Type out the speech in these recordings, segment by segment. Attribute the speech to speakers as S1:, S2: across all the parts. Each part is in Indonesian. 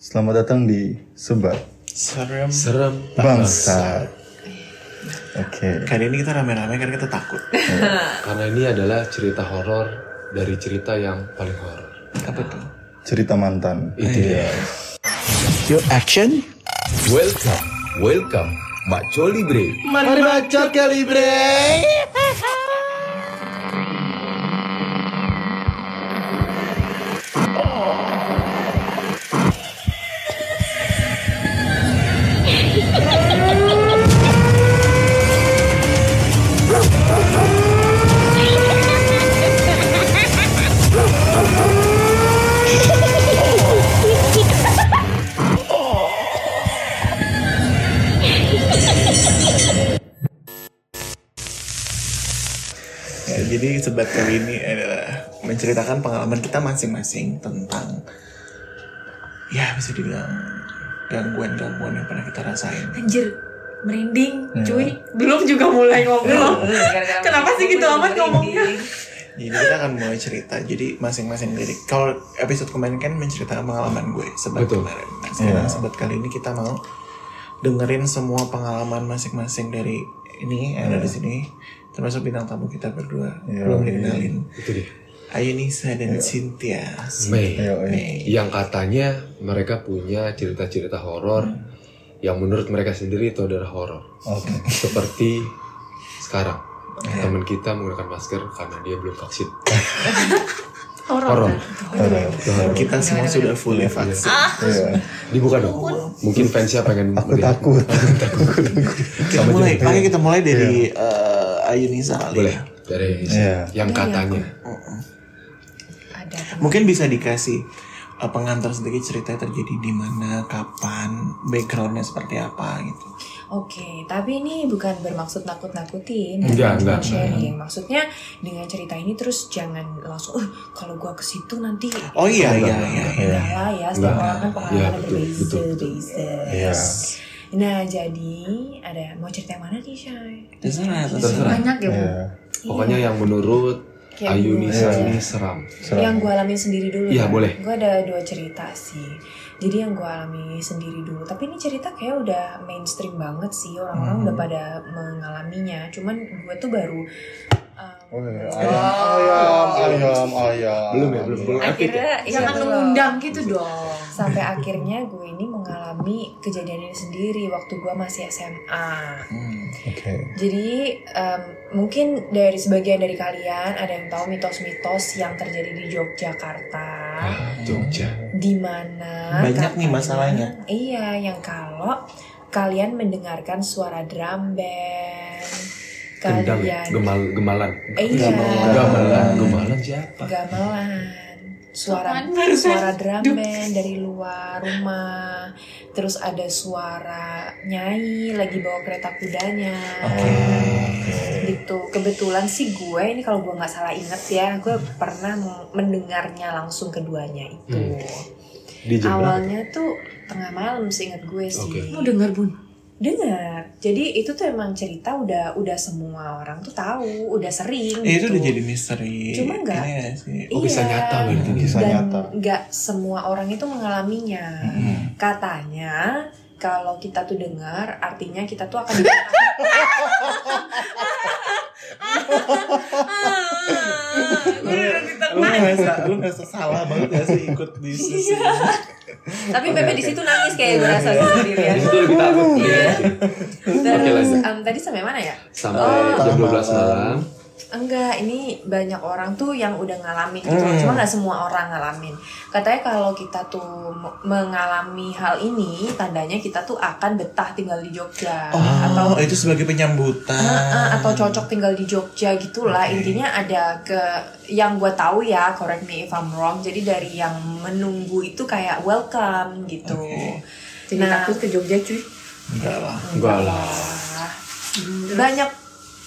S1: Selamat datang di Sebat
S2: Serem.
S3: Serem
S1: Bangsa. Oke.
S2: Kali ini kita rame-rame karena kita takut.
S3: Karena ini adalah cerita horor dari cerita yang paling horor.
S2: Apa tuh?
S1: Cerita mantan.
S3: Itu dia.
S2: Yuk action.
S4: Welcome, welcome, Maco Libre.
S2: Mari kali jadi sebat kali ini adalah menceritakan pengalaman kita masing-masing tentang ya bisa dibilang gangguan-gangguan yang pernah kita rasain.
S5: Anjir, merinding, cuy. Belum juga mulai ngobrol. Kenapa sih gitu amat ngomongnya?
S2: Jadi kita akan mulai cerita. Jadi masing-masing dari kalau episode kemarin kan menceritakan pengalaman gue sebat
S3: Betul.
S2: kemarin. Nah, sekarang
S1: Iya.
S2: sebat kali ini kita mau dengerin semua pengalaman masing-masing dari ini yang ada di sini. Termasuk bintang tamu kita berdua.
S1: Iya.
S2: Belum dikenalin.
S3: Itu dia.
S2: Ayunisa dan Cynthia.
S3: Mei.
S1: Ayo, ayo.
S2: Mei.
S3: Yang katanya mereka punya cerita-cerita horor yang menurut mereka sendiri itu adalah horor.
S1: Oke.
S3: Seperti sekarang teman kita menggunakan masker karena dia belum vaksin.
S5: Horor.
S2: Kita semua sudah fully vaksin.
S1: Iya.
S3: Dibuka dong. Mungkin fansnya pengen
S1: Aku
S3: melihat.
S1: takut.
S2: Kita mulai, makanya kita mulai dari eh, Ayunisa kali
S3: Boleh
S2: ya.
S3: dari
S1: Iya.
S3: yang katanya.
S5: Ada.
S2: Mungkin bisa dikasih eh, pengantar sedikit cerita terjadi di mana, kapan, backgroundnya seperti apa gitu.
S5: Oke, tapi ini bukan bermaksud nakut-nakutin,
S3: Enggak,
S5: cuma
S3: enggak.
S5: sharing. Maksudnya dengan cerita ini terus jangan langsung, "Eh, kalau gua ke situ nanti
S2: Oh iya iya iya.
S1: enggak.
S2: iya.
S5: lah ya, setiap orang kan
S3: Iya,
S5: berbeza,
S3: betul,
S5: beza.
S1: Iya.
S5: Nah, jadi ada mau cerita yang mana nih, Shay?
S2: Terserah,
S3: Terserah.
S5: Banyak ya, Bu.
S1: Iya.
S3: Pokoknya yang menurut
S5: Kayak
S3: Ayunisa
S5: gue-
S3: ini seram.
S1: Seram.
S5: Yang gue alamin sendiri dulu
S3: Iya,
S5: ya.
S3: boleh.
S5: Gue ada dua cerita sih. Jadi yang gue alami sendiri dulu. Tapi ini cerita kayak udah mainstream banget sih. Orang-orang
S1: Hmm.
S5: udah pada mengalaminya. Cuman gue tuh baru. Um,
S1: Oh, iya. Ayam, ayam, ayam, ayam.
S3: Belum ya, belum belum epic ya.
S5: akhirnya
S6: Jangan mengundang gitu dong.
S5: Sampai akhirnya gue ini mengalami kejadian ini sendiri waktu gue masih SMA.
S2: Hmm.
S1: Oke.
S5: Jadi em, mungkin dari sebagian dari kalian ada yang tahu mitos-mitos yang terjadi di Yogyakarta.
S3: Ah, Jogja.
S5: di mana
S2: Banyak nih
S5: katanya-
S2: masalahnya.
S5: Iya, yang kalau kalian mendengarkan suara drum band,
S3: Kendang ya,
S5: kalian
S3: gemal gemalan.
S5: iya,
S3: Gamelan, gemalan siapa?
S5: gamelan, suara suara drum band dari luar rumah, terus ada suara nyai lagi bawa kereta kudanya. Gitu. Kebetulan sih gue ini kalau gue nggak salah inget ya, gue pernah mendengarnya langsung keduanya itu.
S3: Berapa?
S5: Awalnya tuh tengah malam seingat gue sih.
S3: Oke.
S6: Mau denger bun?
S5: Dengar. Jadi itu tuh emang cerita udah udah semua orang tuh tahu, udah sering.
S2: Eh, itu
S5: gitu.
S2: udah jadi misteri.
S5: Cuma nggak-
S2: Ini nggak sih?
S3: Oh, kisah nyata berarti dia.
S1: Kisah
S5: Dan
S1: nyata.
S5: nggak semua orang itu mengalaminya.
S2: Hmm.
S5: Katanya kalau kita tuh dengar, artinya kita tuh akan
S2: Lu lu ngerasa lu ngerasa salah banget ya sih ikut di sisi.
S5: Tapi Bebe di situ nangis kayak gue rasa sendirian.
S3: Di situ lebih takut.
S5: Iya.
S3: Oke,
S5: Terus em, tadi sampai mana ya?
S3: Sampai
S5: Oh.
S3: jam 12 malam.
S5: Enggak, ini banyak orang tuh yang udah ngalamin gitu.
S2: Hmm.
S5: Cuma nggak semua orang ngalamin. Katanya kalau kita tuh mengalami hal ini, tandanya kita tuh akan betah tinggal di Jogja
S2: Oh,
S5: atau
S2: itu sebagai penyambutan.
S5: Ah, ah, atau cocok tinggal di Jogja gitulah.
S2: Oke.
S5: Intinya ada ke yang gue tahu ya, correct me if I'm wrong. Jadi dari yang menunggu itu kayak welcome gitu.
S2: Oke.
S6: Jadi
S5: Nah.
S6: takut ke Jogja cuy.
S2: Enggak lah.
S3: Enggak lah.
S5: Banyak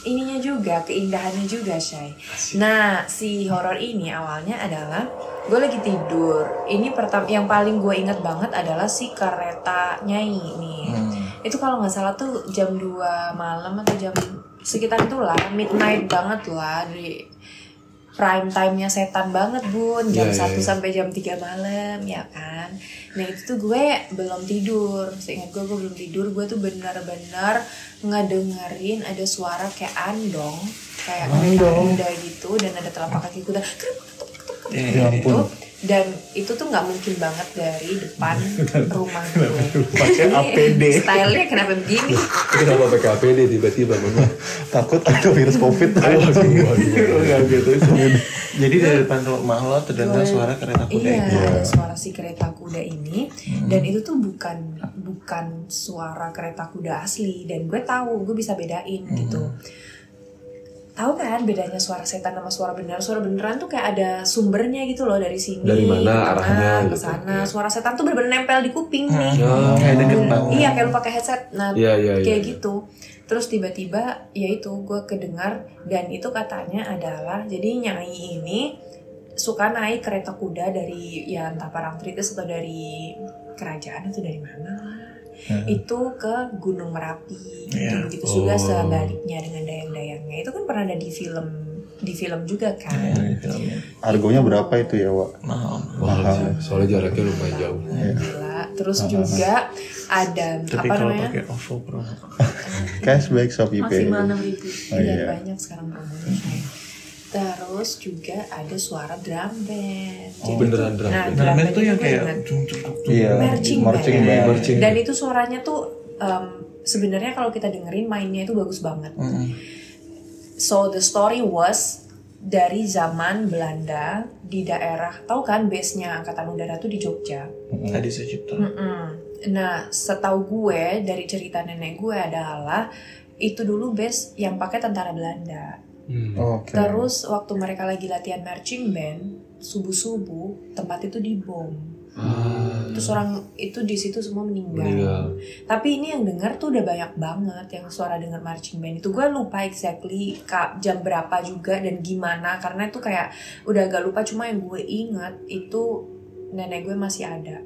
S5: ininya juga keindahannya juga Shay. Nah si horor ini awalnya adalah gue lagi tidur. Ini pertama yang paling gue inget banget adalah si kereta nyai nih.
S2: Hmm.
S5: Itu kalau nggak salah tuh jam 2 malam atau jam sekitar itulah midnight banget lah dari prime time-nya setan banget bun. Jam
S3: iya,
S5: 1
S3: iya.
S5: sampai jam 3 malam ya kan? Nah itu tuh gue belum tidur. Seingat gue gue belum tidur. Gue tuh benar-benar ngedengerin ada suara kayak andong. Kayak kuda gitu dan ada telapak kaki kuda
S2: ya.
S5: gitu.
S1: ampun.
S5: Dan itu tuh nggak mungkin banget dari depan rumah gue.
S2: Pakai
S5: Ini
S2: APD.
S5: stylenya kenapa begini?
S3: Kenapa pakai APD tiba-tiba? Mama?
S1: Takut ada virus covid.
S2: Enggak gitu. Jadi dari depan rumah lo terdengar suara kereta kuda
S5: Iya, ada suara si kereta kuda ini. Dan itu tuh bukan bukan suara kereta kuda asli. Dan gue tahu gue bisa bedain gitu. Tahu kan bedanya suara setan sama suara beneran? Suara beneran tuh kayak ada sumbernya gitu loh dari sini.
S3: Dari mana arahnya
S5: ke
S3: gitu.
S5: sana. Suara setan tuh bener-bener nempel di kuping nih.
S3: Oh.
S2: Kayak deket banget.
S5: Iya, kayak lu pakai headset. Nah,
S3: Iya, iya,
S5: kayak
S3: iya.
S5: gitu. Terus tiba-tiba ya itu gue kedengar dan itu katanya adalah jadi Nyai ini suka naik kereta kuda dari ya entah Parangtritis atau dari kerajaan atau dari mana lah. Itu ke Gunung Merapi.
S2: Iya.
S5: Begitu juga
S3: Oh.
S5: sebaliknya dengan dayang-dayangnya. Itu kan pernah ada di film di film juga kan.
S2: Dari filmnya.
S1: Harganya berapa itu ya, Wak?
S2: Mahal.
S3: Mahal soalnya jaraknya lumayan jauh.
S5: Gila. Terus juga ada
S2: Tapi
S5: apa namanya?
S2: pakai OVO Pro.
S1: Cashback Shopee Pay.
S5: maksimal enam ribu
S1: Oh,
S5: iya
S1: iya.
S5: banyak sekarang promonya terus juga ada suara drum band
S3: Oh, beneran drum
S5: nah
S3: band.
S5: drum
S2: Nah,
S5: band
S2: itu yang kayak dung, dung, dung.
S1: Iya,
S5: marching,
S1: marching
S5: band,
S1: band.
S3: Marching
S5: dan
S3: band.
S5: itu suaranya tuh em, sebenarnya kalau kita dengerin mainnya itu bagus banget
S2: Mm-mm.
S5: so the story was dari zaman Belanda di daerah tahu kan base nya angkatan udara tuh di Jogja
S2: Tadi saya cipta.
S5: Mm-mm. Nah, setahu gue dari cerita nenek gue adalah itu dulu base yang pakai tentara Belanda.
S3: Hmm.
S1: Oke.
S5: Terus waktu mereka lagi latihan marching band, subuh-subuh tempat itu dibom.
S3: Ah,
S5: Terus orang itu di situ semua meninggal.
S3: meninggal.
S5: Tapi ini yang denger tuh udah banyak banget yang suara denger marching band itu gue lupa exactly kak jam berapa juga dan gimana karena itu kayak udah agak lupa cuma yang gue inget itu nenek gue masih ada.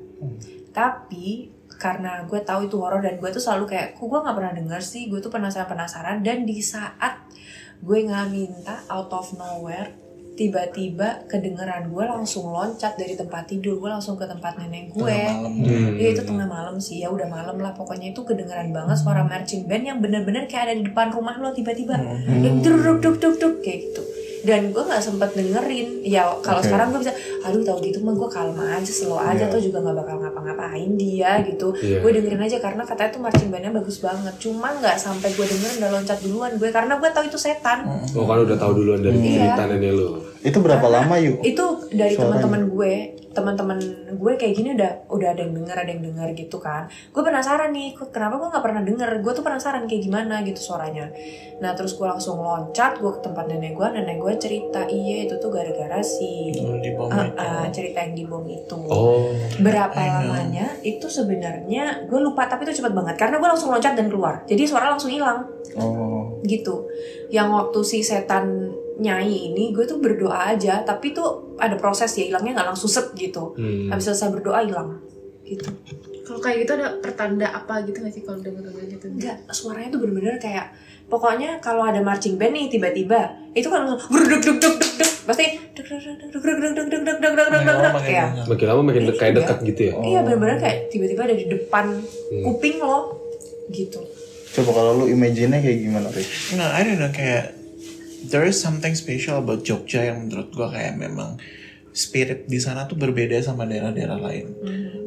S5: Tapi karena gue tahu itu horor dan gue tuh selalu kayak kok gue nggak pernah denger sih gue tuh penasaran penasaran dan di saat gue nggak minta out of nowhere tiba-tiba kedengeran gue langsung loncat dari tempat tidur. Gue langsung ke tempat nenek gue.
S2: Tengah malam.
S3: Hmm.
S5: Ya itu tengah malam sih. Ya udah malam lah. Pokoknya itu kedengeran banget suara marching band yang bener-bener kayak ada di depan rumah lo tiba-tiba. Duk duk duk duk duk kayak gitu dan gue nggak sempet dengerin ya kalau
S1: Oke.
S5: sekarang gue bisa aduh tahu gitu mah gue kalem aja slow aja
S1: Iya.
S5: tuh juga nggak bakal ngapa-ngapain dia gitu
S3: Iya.
S5: gue dengerin aja karena katanya tuh marching bandnya bagus banget cuma nggak sampai gue dengerin udah loncat duluan gue karena gue tahu itu setan
S3: Oh kan udah tahu duluan dari cerita nenek lu.
S1: Itu berapa lama yuk?
S5: itu dari teman-teman gue teman-teman gue kayak gini udah udah ada yang denger ada yang denger gitu kan. Gue penasaran nih kenapa gue nggak pernah denger? Gue tuh penasaran kayak gimana gitu suaranya. Nah terus gue langsung loncat gue ke tempat nenek gue nenek gue cerita iya itu tuh gara-gara si
S2: itu.
S5: ah, cerita yang di bom itu.
S3: Oh.
S5: berapa lamanya itu sebenarnya gue lupa tapi itu cepet banget. Karena gue langsung loncat dan keluar. Jadi suara langsung hilang.
S1: Oh.
S5: gitu. Yang waktu si setan nyai ini gue tuh berdoa aja tapi tuh ada proses ya hilangnya nggak langsung set gitu
S3: Hmm.
S5: habis selesai berdoa hilang gitu
S6: Kalau kayak gitu ada pertanda apa gitu nggak sih kalau denger-denger gitu?
S5: enggak suaranya tuh bener-bener kayak pokoknya kalau ada marching band nih tiba-tiba itu kan langsung duk duk duk duk duk pasti duk duk duk duk duk duk duk duk duk duk duk duk duk kayak
S2: lama,
S3: Makin lama makin
S5: Iya.
S3: kayak dekat gitu ya.
S5: iya bener-bener kayak tiba-tiba ada di depan
S3: Hmm.
S5: kuping lo gitu
S1: Coba kalau lu imagine-nya kayak gimana, Rick?
S2: Nah, I don't know kayak there is something special about Jogja yang menurut gua kayak memang spirit di sana tuh berbeda sama daerah-daerah lain.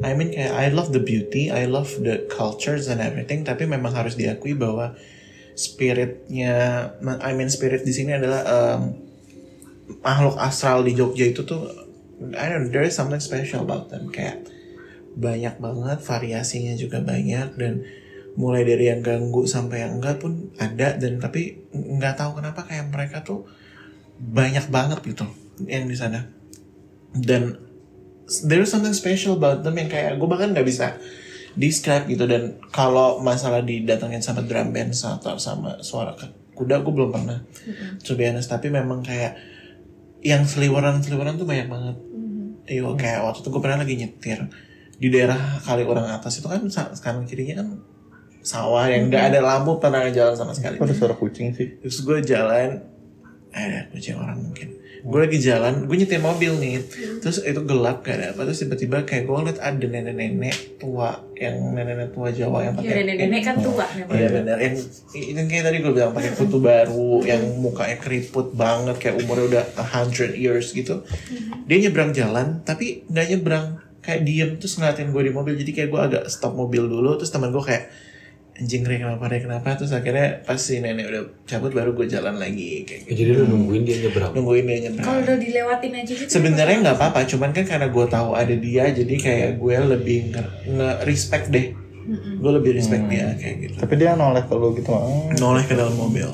S2: I mean kayak I love the beauty, I love the cultures and everything, tapi memang harus diakui bahwa spiritnya, I mean spirit di sini adalah um, makhluk astral di Jogja itu tuh I don't know, there is something special about them kayak banyak banget variasinya juga banyak dan mulai dari yang ganggu sampai yang enggak pun ada dan tapi nggak tahu kenapa kayak mereka tuh banyak banget gitu yang di sana. Dan there is something special about them yang kayak gue bahkan nggak bisa describe gitu dan kalau masalah didatengin sama drum band atau sama suara kuda gue belum pernah to be honest. Tapi memang kayak yang seliweran seliweran tuh banyak banget. Iya kayak waktu itu gue pernah lagi nyetir di daerah kali orang atas itu kan kanan kirinya kan sawah yang nggak ada lampu pernah jalan sama sekali.
S1: Ada suara kucing sih?
S2: terus gue jalan eh, ada kucing orang mungkin. Gue lagi jalan gue nyetir mobil nih. Terus itu gelap gak ada apa. Terus tiba-tiba kayak gue ngeliat ada nenek-nenek tua yang nenek-nenek tua Jawa yang
S6: Ya
S2: pakai
S6: nenek-nenek kan tua memang.
S2: Iya benar. Yang yang kayak tadi gue bilang pakai kutu baru yang mukanya keriput banget kayak umurnya udah a hundred years gitu. Dia nyebrang jalan tapi nggak nyebrang. Kayak diem terus ngeliatin gue di mobil. Jadi kayak gue agak stop mobil dulu terus teman gue kayak anjing Rey kenapa Rey kenapa terus akhirnya pas si nenek udah cabut baru gue jalan lagi kayak gitu.
S3: Jadi lu nungguin dia nyebrang.
S2: nungguin dia nyebrang.
S6: Kalau udah dilewatin aja gitu.
S2: Sebenarnya nggak apa-apa, cuman kan karena gue tahu ada dia, jadi kayak gue lebih nge, nge- respect deh. Gue lebih respect dia kayak gitu.
S1: Tapi dia noleh ke lu gitu.
S2: Noleh ke dalam mobil,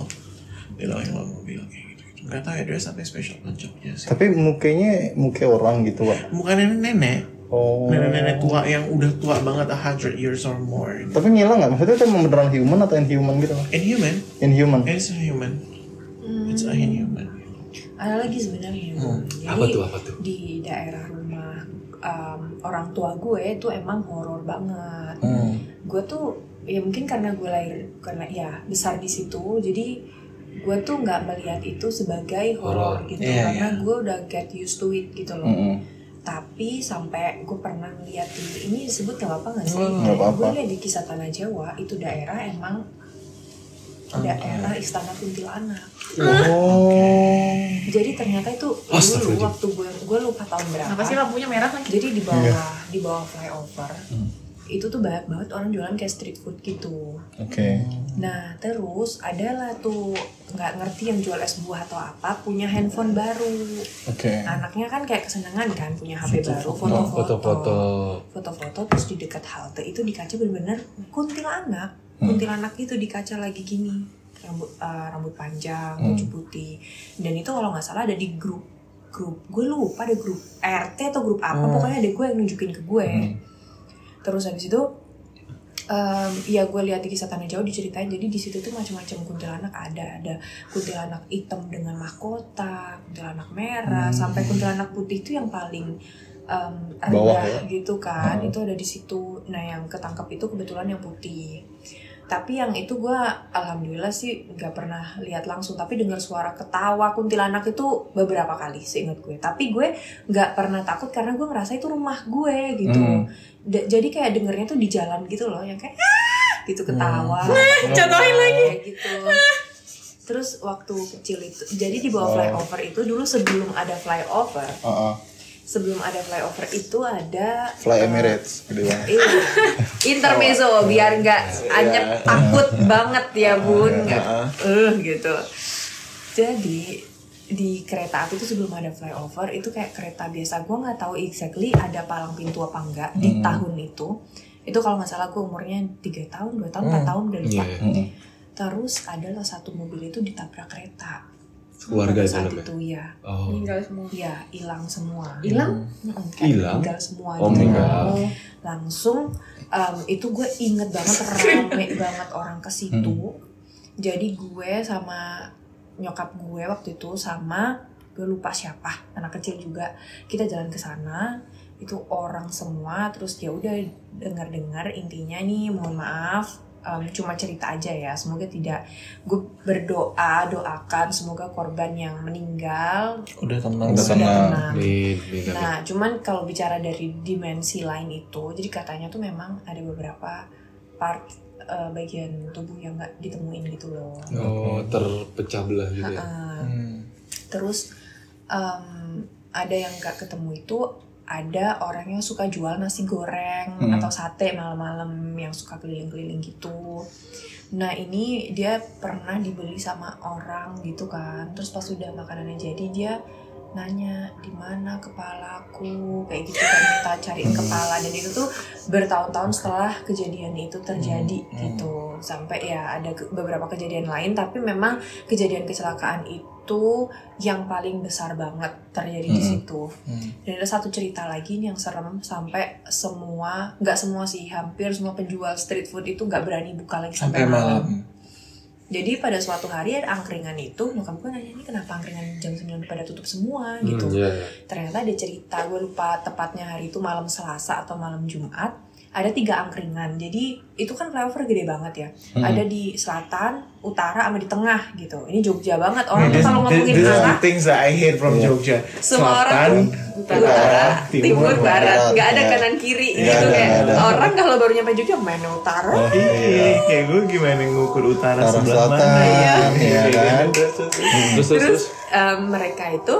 S2: dia noleh ke dalam mobil kayak gitu. Gak tau ya dia sampai special punch-up-nya sih.
S1: Tapi mukanya muka orang gitu, Wak.
S2: Bukan nenek-nenek,
S1: Oh.
S2: nenek-nenek tua yang udah tua banget a hundred years or more.
S1: Tapi ngilang nggak? Maksudnya itu emang beneran human atau inhuman gitu?
S2: Inhuman,
S1: Inhuman.
S2: it's a human, it's a inhuman.
S5: ada lagi sebenarnya
S2: Hmm.
S5: jadi
S3: Apa tuh, apa tuh?
S5: di daerah rumah um, orang tua gue itu emang horor banget
S1: Hmm.
S5: gue tuh ya mungkin karena gue lahir karena ya besar di situ jadi gue tuh nggak melihat itu sebagai horor gitu
S2: Iya,
S5: karena
S2: iya.
S5: gue udah get used to it gitu loh
S1: Mm-mm.
S5: Tapi sampai gue pernah lihat di ini disebut nggak apa-apa nggak sih
S1: apa-apa.
S5: gue lihat di kisah tanah Jawa itu daerah emang daerah istana kuntilanak
S1: Oh.
S5: jadi ternyata itu dulu waktu gue gue lupa tahun berapa
S6: Kenapa sih lampunya merah lagi?
S5: jadi di bawah
S1: Iya.
S5: di bawah flyover itu tuh banyak banget orang jualan kayak street food gitu.
S1: Oke.
S5: nah terus adalah tuh nggak ngerti yang jual es buah atau apa punya handphone baru.
S1: Oke.
S5: anaknya kan kayak kesenangan kan punya HP baru
S3: Foto-foto.
S5: foto-foto. Foto-foto terus di dekat halte itu di kaca bener-bener kuntilanak. Kuntilanak itu di kaca lagi gini rambut eh, rambut panjang baju putih. Dan itu kalau nggak salah ada di grup grup gue lupa ada grup RT atau grup apa pokoknya ada gue yang nunjukin ke gue terus habis itu em, ya gue lihat di kisah tanah jauh diceritain jadi di situ tuh macam-macam kuntilanak ada. Ada kuntilanak hitam dengan mahkota kuntilanak merah sampai kuntilanak putih itu yang paling
S1: Bawah
S5: rendah
S1: ya?
S5: gitu kan.
S1: Hmm.
S5: itu ada di situ. Nah yang ketangkep itu kebetulan yang putih tapi yang itu gue alhamdulillah sih nggak pernah lihat langsung tapi dengar suara ketawa kuntilanak itu beberapa kali seingat gue tapi gue nggak pernah takut karena gue ngerasa itu rumah gue gitu
S1: Hmm.
S5: Da- jadi kayak dengernya tuh di jalan gitu loh yang kayak "Ah!" gitu ketawa
S6: Contohin lagi.
S5: Kayak gitu terus waktu kecil itu jadi di bawah flyover itu dulu sebelum ada flyover
S1: Uh-uh.
S5: Sebelum ada flyover itu ada
S1: Fly
S5: eh,
S1: Emirates banget.
S5: Iya. intermezzo biar nggak anyep takut banget ya bun. Nggak eh gitu. Jadi di kereta api itu sebelum ada flyover itu kayak kereta biasa. Gue nggak tahu exactly ada palang pintu apa enggak di tahun itu. Itu kalau nggak salah gue umurnya tiga tahun dua tahun empat tahun udah lupa.
S3: Iya,
S1: Mm-mm.
S5: terus adalah satu mobil itu ditabrak kereta
S3: Keluarga itu
S5: saat
S3: namanya.
S5: itu ya
S3: Oh.
S6: Meninggal semua.
S5: ya hilang semua
S6: Hilang?
S3: Hilang?
S5: meninggal semua
S3: Oh,
S5: gitu.
S3: meninggal.
S5: langsung em, itu gue inget banget rame banget orang ke situ jadi gue sama nyokap gue waktu itu sama gue lupa siapa anak kecil juga kita jalan ke sana itu orang semua terus ya udah dengar-dengar intinya nih mohon maaf em, cuma cerita aja ya semoga tidak gue berdoa doakan semoga korban yang meninggal
S2: Udah tenang.
S1: Udah
S5: sudah
S1: tenang.
S5: tenang
S3: Amin, amin, amin.
S5: Nah, cuman kalau bicara dari dimensi lain itu, jadi katanya tuh memang ada beberapa part eh, bagian tubuh yang nggak ditemuin gitu loh.
S3: Oh, terpecah belah gitu ya.
S2: Hmm.
S5: terus em, ada yang nggak ketemu itu ada orang yang suka jual nasi goreng
S1: Hmm.
S5: atau sate malam-malam yang suka keliling-keliling gitu. Nah ini dia pernah dibeli sama orang gitu kan. Terus pas udah makanannya jadi dia nanya di mana kepalaku kayak gitu kan minta cariin kepala dan itu tuh bertahun-tahun setelah kejadian itu terjadi gitu sampai ya ada beberapa kejadian lain tapi memang kejadian kecelakaan itu yang paling besar banget terjadi di
S1: Hmm.
S5: situ dan ada satu cerita lagi nih yang serem sampai semua nggak semua sih hampir semua penjual street food itu nggak berani buka lagi
S2: Sampai malam.
S5: jadi pada suatu hari ada angkringan itu nyokap gue nanya ini kenapa angkringan jam 9 pada tutup semua gitu
S3: Hmm, iya, iya.
S5: ternyata ada cerita gue lupa tepatnya hari itu malam Selasa atau malam Jumat ada tiga angkringan. Jadi itu kan flyover gede banget ya.
S1: Hmm.
S5: Ada di selatan, utara, sama di tengah gitu. Ini Jogja banget. Orang tuh kalau ngomongin
S2: this is
S5: arah,
S2: the things that I hate from
S1: Iya.
S2: Jogja.
S5: semua orang
S2: Selatan,
S5: tuh utara, timur, barat, nggak ada
S1: Iya.
S5: kanan kiri
S1: Iya,
S5: gitu kayak
S1: ada.
S5: orang kalau baru nyampe Jogja main utara.
S1: Oh,
S2: Iya, kayak gue gimana ngukur utara
S1: Utara
S2: sebelah
S1: selatan,
S2: mana
S1: iya
S2: Kayak
S1: kan?
S2: gitu. Terus, terus, terus.
S3: Terus terus
S5: Terus
S3: terus.
S5: em, mereka itu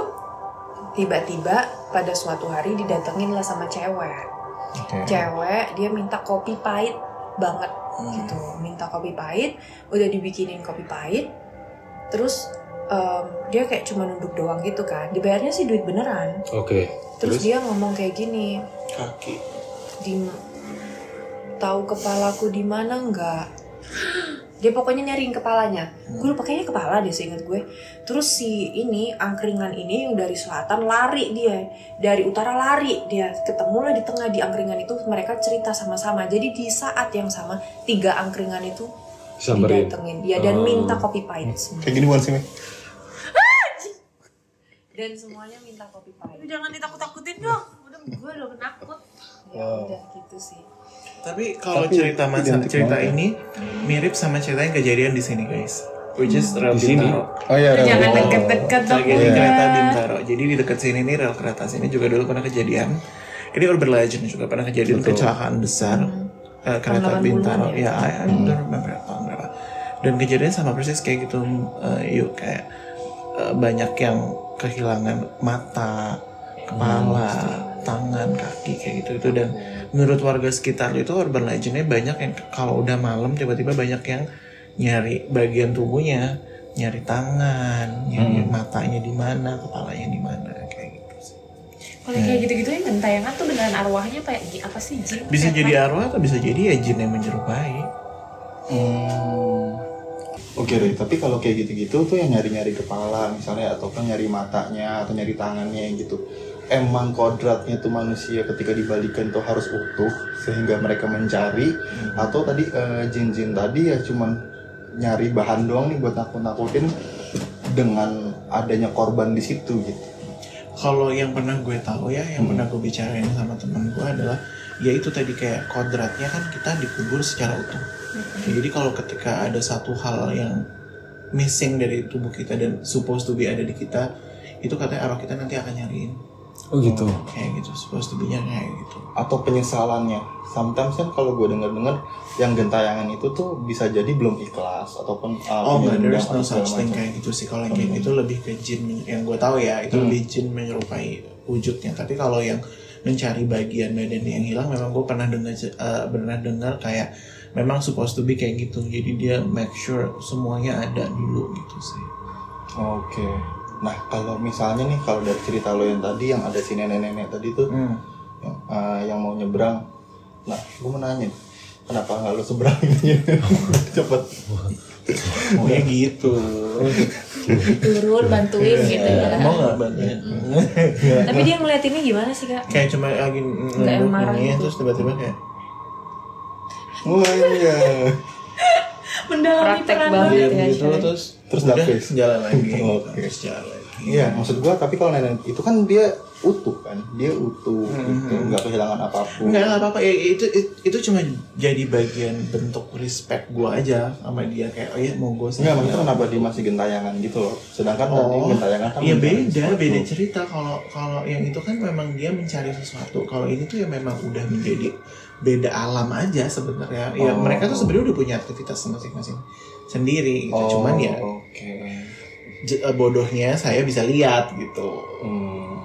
S5: tiba-tiba pada suatu hari didatengin lah sama cewek.
S1: Oke.
S5: Cewek dia minta kopi pahit banget gitu, minta kopi pahit, udah dibikinin kopi pahit, terus em, dia kayak cuma nunduk doang gitu kan, dibayarnya sih duit beneran.
S3: Oke.
S5: Terus,
S3: Terus
S5: dia ngomong kayak gini,
S2: Kaki.
S5: di tahu kepalaku di mana enggak dia pokoknya nyariin kepalanya gue lupa kayaknya kepala deh seingat gue terus si ini angkringan ini yang dari selatan lari dia dari utara lari dia ketemu lah di tengah di angkringan itu mereka cerita sama-sama jadi di saat yang sama tiga angkringan itu
S3: samperin.
S5: didatengin dia dan
S3: Oh.
S5: minta kopi pahit semua
S1: Kayak gini bukan sih, Mi?
S5: dan semuanya minta kopi pahit
S6: Jangan ditakut-takutin dong. Udah gue udah penakut.
S5: ya
S1: Wow.
S5: udah gitu sih
S2: Tapi kalau cerita masa cerita
S1: banget.
S2: ini mirip sama cerita yang kejadian di sini guys. Which is rel
S3: Di sini?
S2: Bintaro.
S1: Oh iya, Rel.
S6: Jangan
S1: Oh.
S6: deket-deket dong.
S2: Lagi di
S1: Iya.
S2: kereta Bintaro. Jadi di dekat sini nih rel kereta sini juga dulu pernah kejadian. Ini urban legend juga pernah kejadian
S1: Betul.
S2: kecelakaan besar eh, kereta
S5: Tahun 80-an
S2: Bintaro.
S5: ya?
S2: Ya, I, I don't remember tahun berapa. Dan kejadian sama persis kayak gitu. eh, yuk kayak eh, banyak yang kehilangan mata, kepala, tangan, kaki kayak gitu itu dan menurut warga sekitar itu urban legendnya banyak yang kalau udah malam tiba-tiba banyak yang nyari bagian tubuhnya, nyari tangan, nyari matanya di mana, kepalanya di mana kayak gitu. sih.
S6: Kalau kayak gitu-gitu yang gentayangan tuh beneran arwahnya kayak apa sih jin?
S2: Bisa jadi arwah atau bisa jadi ya jin yang menyerupai.
S1: Hmm. Oke deh, tapi kalau kayak gitu-gitu tuh yang nyari-nyari kepala misalnya atau kan nyari matanya atau nyari tangannya gitu. Emang kodratnya tuh manusia ketika dibalikan tuh harus utuh sehingga mereka mencari atau tadi eh, jin-jin tadi ya cuman nyari bahan doang nih buat nakut-nakutin dengan adanya korban di situ gitu.
S2: Kalau yang pernah gue tahu ya, yang pernah gue bicarain sama temen gue adalah ya itu tadi kayak kodratnya kan kita dikubur secara utuh. Jadi kalau ketika ada satu hal yang missing dari tubuh kita dan supposed to be ada di kita, itu katanya arwah kita nanti akan nyariin.
S3: Oh gitu.
S2: Kayak gitu, supposed to be-nya kayak gitu.
S1: atau penyesalannya. Sometimes kan kalau gue denger-dengar yang gentayangan itu tuh bisa jadi belum ikhlas ataupun uh,
S2: Oh enggak, there is
S1: penyendam
S2: no such thing kayak gitu sih. Kalau yang kayak gitu lebih ke jin yang gue tahu ya, itu
S1: Hmm.
S2: lebih jin menyerupai wujudnya. Tapi kalau yang mencari bagian badan yang hilang, memang gue pernah dengar eh, pernah dengar kayak memang supposed to be kayak gitu. Jadi dia make sure semuanya ada dulu gitu sih.
S1: Oke. Nah kalau misalnya nih kalau dari cerita lo yang tadi yang ada si nenek-nenek tadi tuh
S2: Hmm.
S1: yang, uh, yang mau nyebrang. Nah gue mau nanya, kenapa nggak lo seberang ini cepet?
S2: Oh ya gitu.
S6: turun bantuin gitu ya.
S2: Mau nggak bantuin?
S5: tapi dia ngeliatinnya gimana sih kak
S2: kayak cuma lagi nunduk
S6: gitu.
S2: terus tiba-tiba kayak
S1: Wah iya.
S6: Mendalami peran
S5: banget.
S2: diam
S5: ya,
S2: gitu terus
S1: Terus
S2: udah jalan lagi.
S1: Oke.
S2: Terus jalan lagi.
S1: Iya, maksud gua tapi kalau nenek itu kan dia utuh kan, dia utuh, gitu,
S2: Mhm.
S1: nggak kehilangan apa
S2: pun. Nggak apa-apa ya, itu, itu itu cuma jadi bagian bentuk respect gua aja sama dia kayak oh iya mau gue
S1: Enggak, maksudnya kenapa dia masih gentayangan gitu loh. Sedangkan tadi
S2: Oh,
S1: gentayangan kan
S2: Iya
S1: mencari
S2: beda,
S1: sesuatu.
S2: beda cerita. Kalau kalau yang itu kan memang dia mencari sesuatu. Kalau ini tuh ya memang udah menjadi beda alam aja sebenarnya. Ya
S1: Oh.
S2: mereka tuh sebenarnya udah punya aktivitas masing-masing sendiri. Gitu.
S1: Oh,
S2: Cuman ya
S1: Oke.
S2: j- eh, bodohnya saya bisa lihat gitu.
S1: Hmm.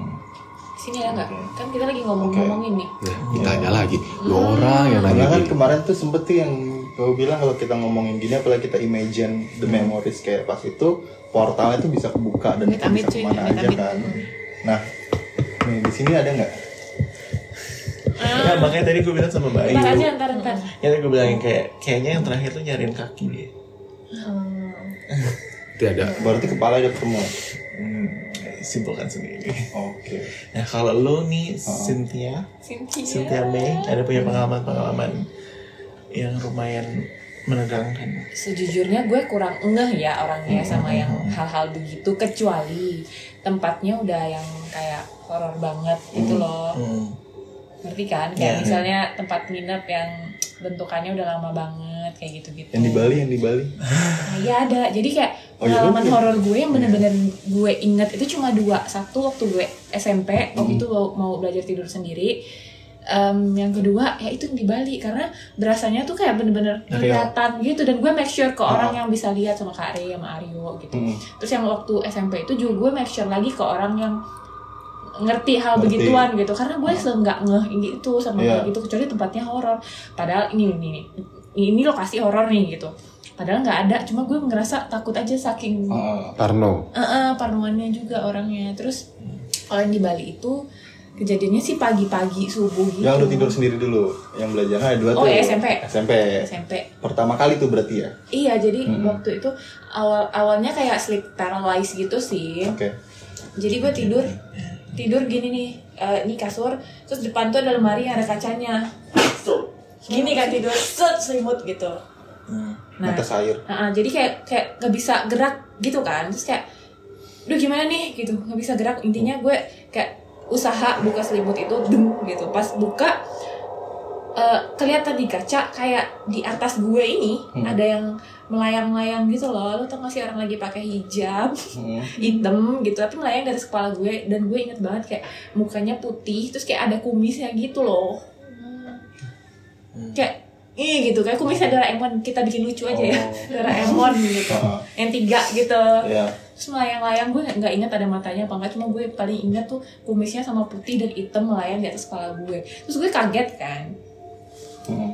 S6: Sini ada nggak? Kan kita lagi ngomong-ngomongin nih.
S3: Nah, ditanya lagi. Lu orang yang nanya
S1: Karena kan
S3: gitu.
S1: kemarin tuh sempet tuh yang kau bilang kalau kita ngomongin gini apalagi kita imagine the
S2: Hmm.
S1: memories kayak pas itu portalnya tuh bisa kebuka dan kita bisa
S6: cuy,
S1: ke mana
S6: aja
S1: kan. Nah, nih di sini ada nggak?
S2: Nah, makanya tadi gue bilang sama Bayu.
S6: Ntar aja, ntar, ntar.
S2: Ya tadi gue bilangin kayak kayaknya yang terakhir tuh nyariin kaki dia.
S3: Tidak.
S1: Berarti kepala udah ketemu.
S2: Hmm, simpulkan sendiri.
S1: Oke.
S2: Nah kalau lo nih Cynthia,
S6: Cynthia.
S2: Cynthia May ada punya pengalaman-pengalaman yang lumayan menegangkan.
S6: Sejujurnya gue kurang ngeh ya orangnya sama yang hal-hal begitu kecuali tempatnya udah yang kayak horor banget gitu loh.
S2: Hmm.
S7: ngerti kan kayak
S2: Iya.
S7: misalnya tempat nginep yang bentukannya udah lama banget kayak gitu-gitu
S1: Yang di Bali, yang di Bali.
S7: Nah, iya ada. Jadi kayak
S1: Oh, iya,
S7: pengalaman
S1: iya.
S7: horor gue yang bener-bener gue inget itu cuma dua. Satu waktu gue SMP,
S1: Hmm.
S7: waktu itu mau, mau belajar tidur sendiri. Em, yang kedua ya itu di Bali karena berasanya tuh kayak bener-bener kelihatan gitu dan gue make sure ke
S1: Ah.
S7: orang yang bisa lihat sama Kak Ari sama Aryo gitu.
S1: Hmm.
S7: Terus yang waktu SMP itu juga gue make sure lagi ke orang yang ngerti hal
S1: Ngerti.
S7: begituan gitu karena gue nggak ngeh ini itu sama
S1: Iya.
S7: kayak gitu kecuali tempatnya horor padahal ini ini ini, ini lokasi horor nih gitu padahal nggak ada cuma gue ngerasa takut aja saking
S1: Ah,
S3: Parno.
S7: eh eh, parnoannya juga orangnya terus kalau yang di Bali itu kejadiannya sih pagi-pagi subuh gitu
S1: yang lu tidur sendiri dulu, yang belajarnya ada dua
S7: Oh,
S1: tuh.
S7: ya, SMP.
S1: SMP.
S7: SMP
S1: Pertama kali tuh berarti ya.
S7: iya jadi
S1: Mm-mm.
S7: waktu itu awal awalnya kayak sleep paralysis gitu sih
S1: Oke.
S7: jadi gue tidur tidur gini nih eh, ini kasur terus depan tuh ada lemari yang ada kacanya gini kan tidur set selimut gitu
S2: Hmm.
S7: Nah
S1: Netes air.
S7: Nah, jadi kayak kayak nggak bisa gerak gitu kan. Terus kayak duh gimana nih? Gitu nggak bisa gerak. Intinya gue kayak usaha buka selimut itu deng gitu. Pas buka eh, kelihatan di kaca kayak di atas gue ini
S1: Hmm.
S7: ada yang melayang-layang gitu loh. Lo tau gak sih orang lagi pakai hijab?
S1: Hmm.
S7: hitam gitu tapi melayang dari kepala gue. Dan gue inget banget kayak mukanya putih terus kayak ada kumisnya gitu loh. Kayak Ih gitu kayak kumisnya Doraemon. Kita bikin lucu aja ya.
S1: Oh.
S7: Doraemon gitu.
S1: Ah,
S7: yang tiga gitu.
S1: Ya.
S7: terus melayang-layang gue nggak ingat ada matanya apa enggak cuma gue paling ingat tuh kumisnya sama putih dan hitam melayang di atas kepala gue. Terus gue kaget kan.
S1: Hmm.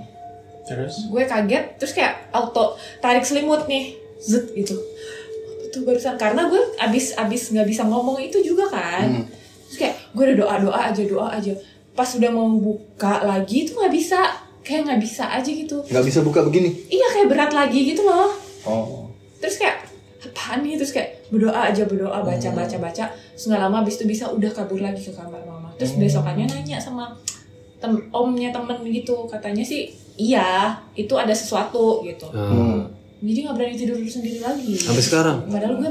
S2: Terus?
S7: gue kaget terus kayak auto tarik selimut nih. Zet gitu. Tuh barusan? Karena gue abis abis nggak bisa ngomong itu juga kan.
S1: Hmm.
S7: terus kayak gue udah doa doa aja doa aja. Pas udah mau buka lagi tuh nggak bisa kayak nggak bisa aja gitu.
S1: Nggak bisa buka begini.
S7: iya kayak berat lagi gitu loh.
S1: Oh.
S7: terus kayak apaan nih? Terus kayak berdoa aja berdoa baca baca baca. Terus nggak lama abis itu bisa udah kabur lagi ke kamar mama. Terus besokannya nanya sama tem omnya temen gitu. Katanya sih iya itu ada sesuatu gitu.
S3: Hmm.
S7: jadi nggak berani tidur sendiri lagi.
S3: Sampai sekarang.
S7: padahal gue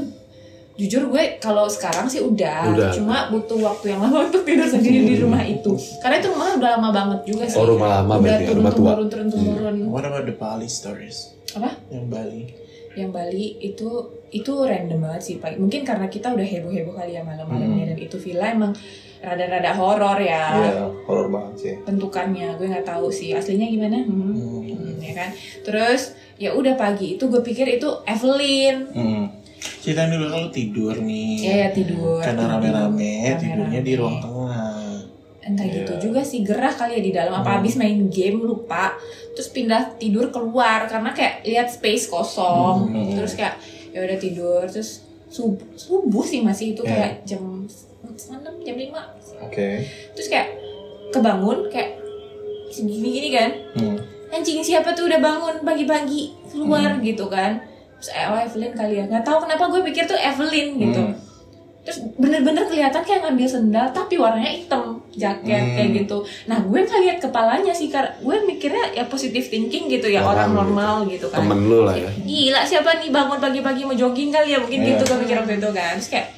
S7: jujur gue kalau sekarang sih udah,
S3: Udah.
S7: cuma butuh waktu yang lama untuk tidur sendiri di rumah itu karena itu rumah udah lama banget juga sih
S3: Oh, rumah lama
S7: udah
S3: berarti ya,
S7: turun
S3: rumah tua.
S7: temurun turun temurun
S2: What about the Bali stories?
S7: apa
S2: Yang Bali.
S7: yang Bali itu itu random banget sih Pak. Mungkin karena kita udah heboh-heboh kali ya malam-malamnya dan itu villa emang rada-rada horor ya
S1: Iya, horor banget sih.
S7: bentukannya. Gue nggak tahu sih aslinya gimana. Hmm.
S2: Hmm.
S7: Hmm, ya kan. Terus ya udah pagi itu gue pikir itu Evelyn.
S1: Hmm.
S2: Ceritain dulu kalau tidur nih.
S7: Ya ya tidur.
S2: Karena rame-rame, tidurnya di ruang tengah.
S7: Entah gitu
S1: Iya.
S7: juga sih gerah kali ya di dalam. Apa habis main game lupa. Terus pindah tidur keluar karena kayak lihat space kosong.
S1: Hmm.
S7: Terus kayak ya udah tidur terus subuh, subuh sih masih itu
S1: Iya.
S7: kayak jam enam jam lima
S1: Oke.
S7: terus kayak kebangun kayak segini gini kan
S1: Hmm.
S7: anjing siapa tuh udah bangun pagi-pagi keluar gitu kan terus eh, oh Evelyn kali ya nggak tahu kenapa gue pikir tuh Evelyn gitu
S1: Hmm.
S7: terus bener-bener kelihatan kayak ngambil sendal tapi warnanya hitam jaket
S1: Hmm.
S7: kayak gitu nah gue nggak lihat kepalanya sih karena gue mikirnya ya positive thinking gitu ya orang,
S3: Orang gitu.
S7: normal gitu, kan
S3: Temen lu lah ya.
S7: gila siapa nih bangun pagi-pagi mau jogging kali ya mungkin
S1: Iya.
S7: gitu gue mikir waktu itu kan terus kayak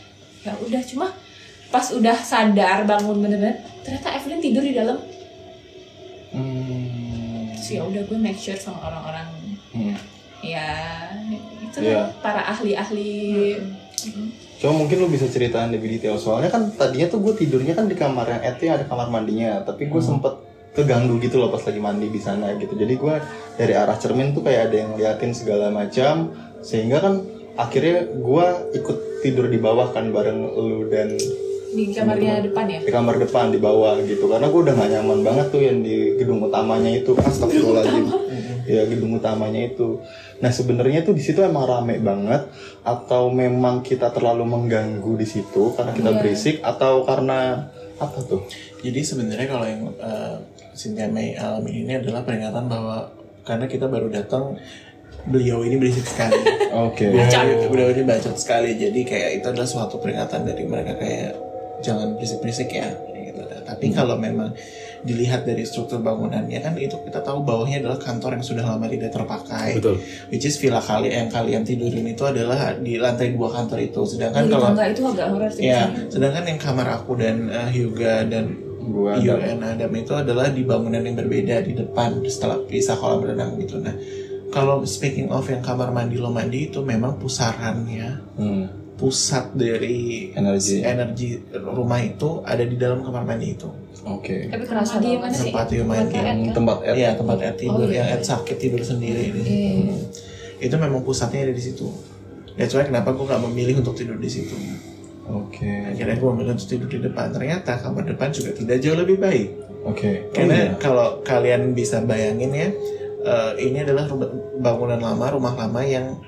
S7: ya udah cuma pas udah sadar bangun bener-bener ternyata Evelyn tidur di dalam
S1: Hmm.
S7: terus ya udah gue make sure sama orang-orang
S1: Hmm.
S7: Ya itu
S1: Iya.
S7: lah para ahli-ahli
S1: Cuma mungkin lu bisa ceritain lebih detail. Soalnya kan tadinya tuh gue tidurnya kan di kamar yang Eti ada kamar mandinya, tapi gue sempet keganggu gitu loh pas lagi mandi di sana gitu. Jadi gue dari arah cermin tuh kayak ada yang liatin segala macam, sehingga kan akhirnya gue ikut tidur di bawah kan bareng lu dan
S7: di kamarnya depan ya?
S1: Di kamar depan di bawah gitu. Karena gue udah gak nyaman banget tuh yang di gedung utamanya itu. Astagfirullahaladzim ya gedung utamanya itu nah sebenarnya tuh di situ emang rame banget atau memang kita terlalu mengganggu di situ karena kita
S7: Iya.
S1: berisik atau karena apa tuh
S2: Jadi sebenarnya kalau yang uh, Cynthia May alami ini adalah peringatan bahwa karena kita baru datang beliau ini berisik sekali.
S1: oke
S2: Beliau, beliau ini bacot sekali. Jadi kayak itu adalah suatu peringatan dari mereka kayak jangan berisik-berisik ya. gitu. Tapi kalau memang dilihat dari struktur bangunannya kan itu kita tahu bawahnya adalah kantor yang sudah lama tidak terpakai.
S3: Betul.
S2: Which is villa kali yang kalian tidurin itu adalah di lantai dua kantor itu. Sedangkan
S7: di
S2: kalau
S7: itu agak horor sih
S2: Ya, sedangkan yang kamar aku dan uh, Hyuga dan
S1: Gua
S2: You
S1: Adam.
S2: and Adam itu adalah di bangunan yang berbeda di depan setelah pisah kolam renang gitu. Nah, kalau speaking of yang kamar mandi lo mandi itu memang pusarannya
S1: Hmm.
S2: pusat dari
S1: Energi.
S2: energi rumah itu ada di dalam kamar mandi itu.
S1: Oke.
S7: Tapi
S5: Kerasa
S7: dia
S5: banget
S7: mana sih?
S2: Tempat you main
S7: Tempat
S2: game.
S7: Kan?
S1: Tempat Ed.
S2: Iya tempat Ed tidur
S7: Oh, iya.
S2: yang Ed sakit tidur sendiri ini.
S5: Iya.
S2: Hmm. Itu memang pusatnya ada di situ. That's why kenapa gue gak memilih untuk tidur di situ.
S1: Oke.
S2: Akhirnya gue memilih untuk tidur di depan. Ternyata kamar depan juga tidak jauh lebih baik.
S1: Oke. Oh,
S2: Karena
S1: iya.
S2: kalau kalian bisa bayangin ya, eh, ini adalah rumah- bangunan lama, rumah lama yang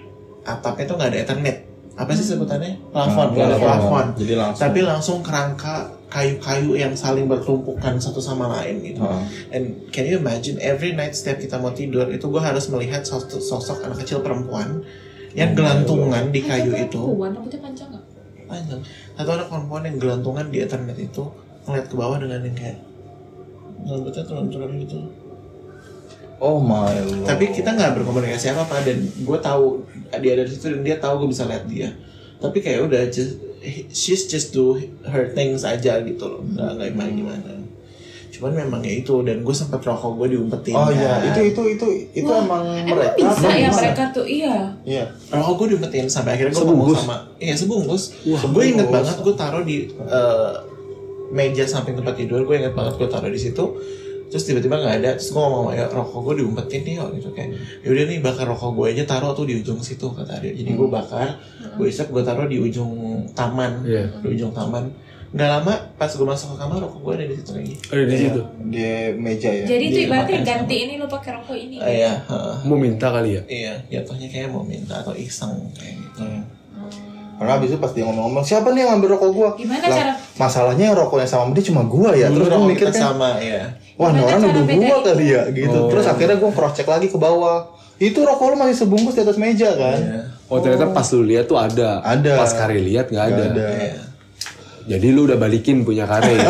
S2: atapnya tuh nggak ada ethernet. Apa sih sebutannya? Plafon,
S1: Nah,
S2: nggak
S1: plafon.
S2: plafon.
S1: Jadi langsung.
S2: Tapi langsung kerangka kayu-kayu yang saling bertumpukan satu sama lain gitu.
S1: Heeh.
S2: And can you imagine every night setiap kita mau tidur itu gue harus melihat sosok, sosok anak kecil perempuan yang gelantungan di kayu itu
S7: Perempuan, rambutnya panjang nggak?
S2: panjang. Satu anak perempuan yang gelantungan di ethernet itu ngeliat ke bawah dengan yang kayak rambutnya turun-turun gitu.
S1: Oh my lord.
S2: Tapi kita nggak berkomunikasi apa apa dan gue tahu dia ada di situ dan dia tahu gue bisa lihat dia. Tapi kayak udah just she's just do her things aja gitu loh, nggak nggak gimana gimana. Cuman memang ya itu dan gue sempat rokok gue diumpetin.
S1: Oh iya,
S2: kan.
S1: itu itu itu itu
S7: Wah,
S1: emang
S7: Emang
S1: mereka.
S7: bisa
S1: Emang
S7: ya
S1: bisa.
S7: mereka tuh, iya.
S1: Iya.
S2: rokok gue diumpetin sampai akhirnya gue ngomong sama iya sebungkus gue inget banget gue taruh di eh, meja samping tempat tidur gue inget banget gue taruh di situ terus tiba-tiba nggak ada terus gue ngomong ya rokok gue diumpetin nih yuk gitu kayak yaudah nih bakar rokok gue aja taruh tuh di ujung situ kata dia jadi gue bakar gue isep gue taruh di ujung taman
S3: Iya.
S2: di ujung taman nggak lama pas gue masuk ke kamar rokok gue ada di situ lagi
S3: Ada di situ.
S1: Di meja ya.
S7: Jadi itu ibaratnya ganti ini lo pakai rokok ini.
S2: Ah, iya heeh.
S3: Mau minta kali ya?
S2: iya jatuhnya kayak mau minta atau iseng kayak gitu
S1: Hmm. Karena abis itu pas dia ngomong-ngomong siapa nih yang ngambil rokok gua?
S7: Gimana
S1: Lah,
S7: cara-
S1: Masalahnya yang rokoknya sama dia cuma gua ya. Terus gua
S2: rokok
S1: mikir kan,
S2: sama ya
S1: wah ini orang nuduh gua kali ya gitu.
S3: Oh.
S1: Terus akhirnya gua cross check lagi ke bawah. Itu rokok lu masih sebungkus di atas meja kan?
S2: Iya.
S3: Oh ternyata pas lu lihat tuh ada.
S1: Ada.
S3: Pas Kare lihat nggak ada.
S1: Ada.
S2: Iya.
S3: Jadi lu udah balikin punya Kare.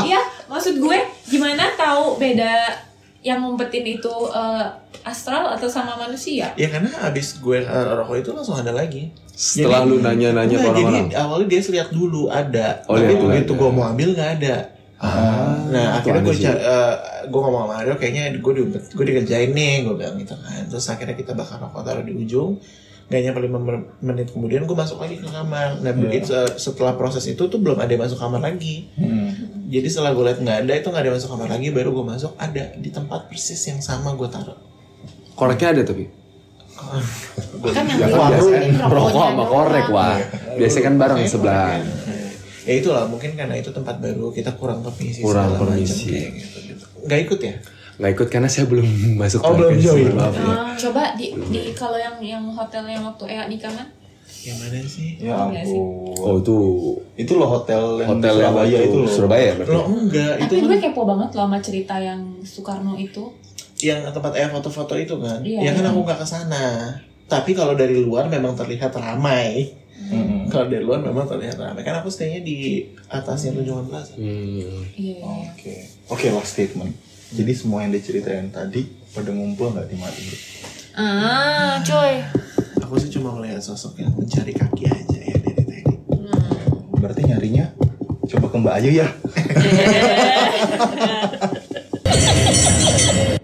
S7: Iya, maksud gue gimana tahu beda yang ngumpetin itu eh, astral atau sama manusia?
S2: Ya karena abis gue uh, rokok itu langsung ada lagi.
S3: Setelah lu nanya-nanya orang-orang.
S2: Jadi awalnya dia lihat dulu ada,
S3: Oh,
S2: tapi begitu gue mau ambil nggak ada. Nah
S3: itu
S2: akhirnya gue
S3: sih.
S2: ca- eh, gue ngomong sama Mario kayaknya gue di gue dikerjain nih gue bilang gitu kan. Terus akhirnya kita bakar rokok taruh di ujung. Gak nyampe 5 menit kemudian gue masuk lagi ke kamar. Nah begitu, eh, setelah proses itu tuh belum ada yang masuk kamar lagi.
S1: Hmm.
S2: Jadi setelah gue lihat nggak ada itu nggak ada yang masuk kamar lagi baru gue masuk ada di tempat persis yang sama gue taruh.
S3: Koreknya ada tapi.
S7: Kan yang
S3: Ya kan biasa rokok sama korek wah. Biasanya kan bareng
S2: Kayaknya
S3: sebelah.
S2: Ya. Ya itulah mungkin karena itu tempat baru kita kurang permisi
S3: Kurang permisi.
S2: kayak gitu, gitu. Nggak ikut ya?
S3: Nggak ikut karena saya belum masuk.
S2: Oh, belum join.
S3: Maaf ya.
S7: Ah, coba di, di kalau yang yang hotel yang waktu Ea nikah kan?
S2: Yang mana sih?
S1: Ya
S7: Iya sih.
S1: ampun.
S3: Oh itu
S1: Itu loh hotel yang
S3: hotel
S1: di
S3: yang
S1: Surabaya
S3: waktu
S1: itu loh.
S3: Surabaya berarti.
S2: Lo enggak, itu
S7: Tapi
S2: kan
S7: gue kepo banget loh sama cerita yang Soekarno itu.
S2: yang tempat eh foto-foto itu kan.
S7: Iya.
S2: Ya kan aku nggak ke sana. Tapi kalau dari luar memang terlihat ramai.
S1: Mm-mm.
S2: Kalau dari luar memang terlihat ramai. Kan aku stay-nya di atasnya Tunjungan Plaza.
S3: Hmm.
S7: Iya.
S1: Oke. Oke last statement. Jadi semua yang diceritain tadi pada ngumpul nggak di Madrid?
S7: Ah, coy.
S2: Aku sih cuma melihat sosok yang mencari kaki aja ya dari tadi.
S1: Berarti nyarinya coba ke Mbak Ayu ya.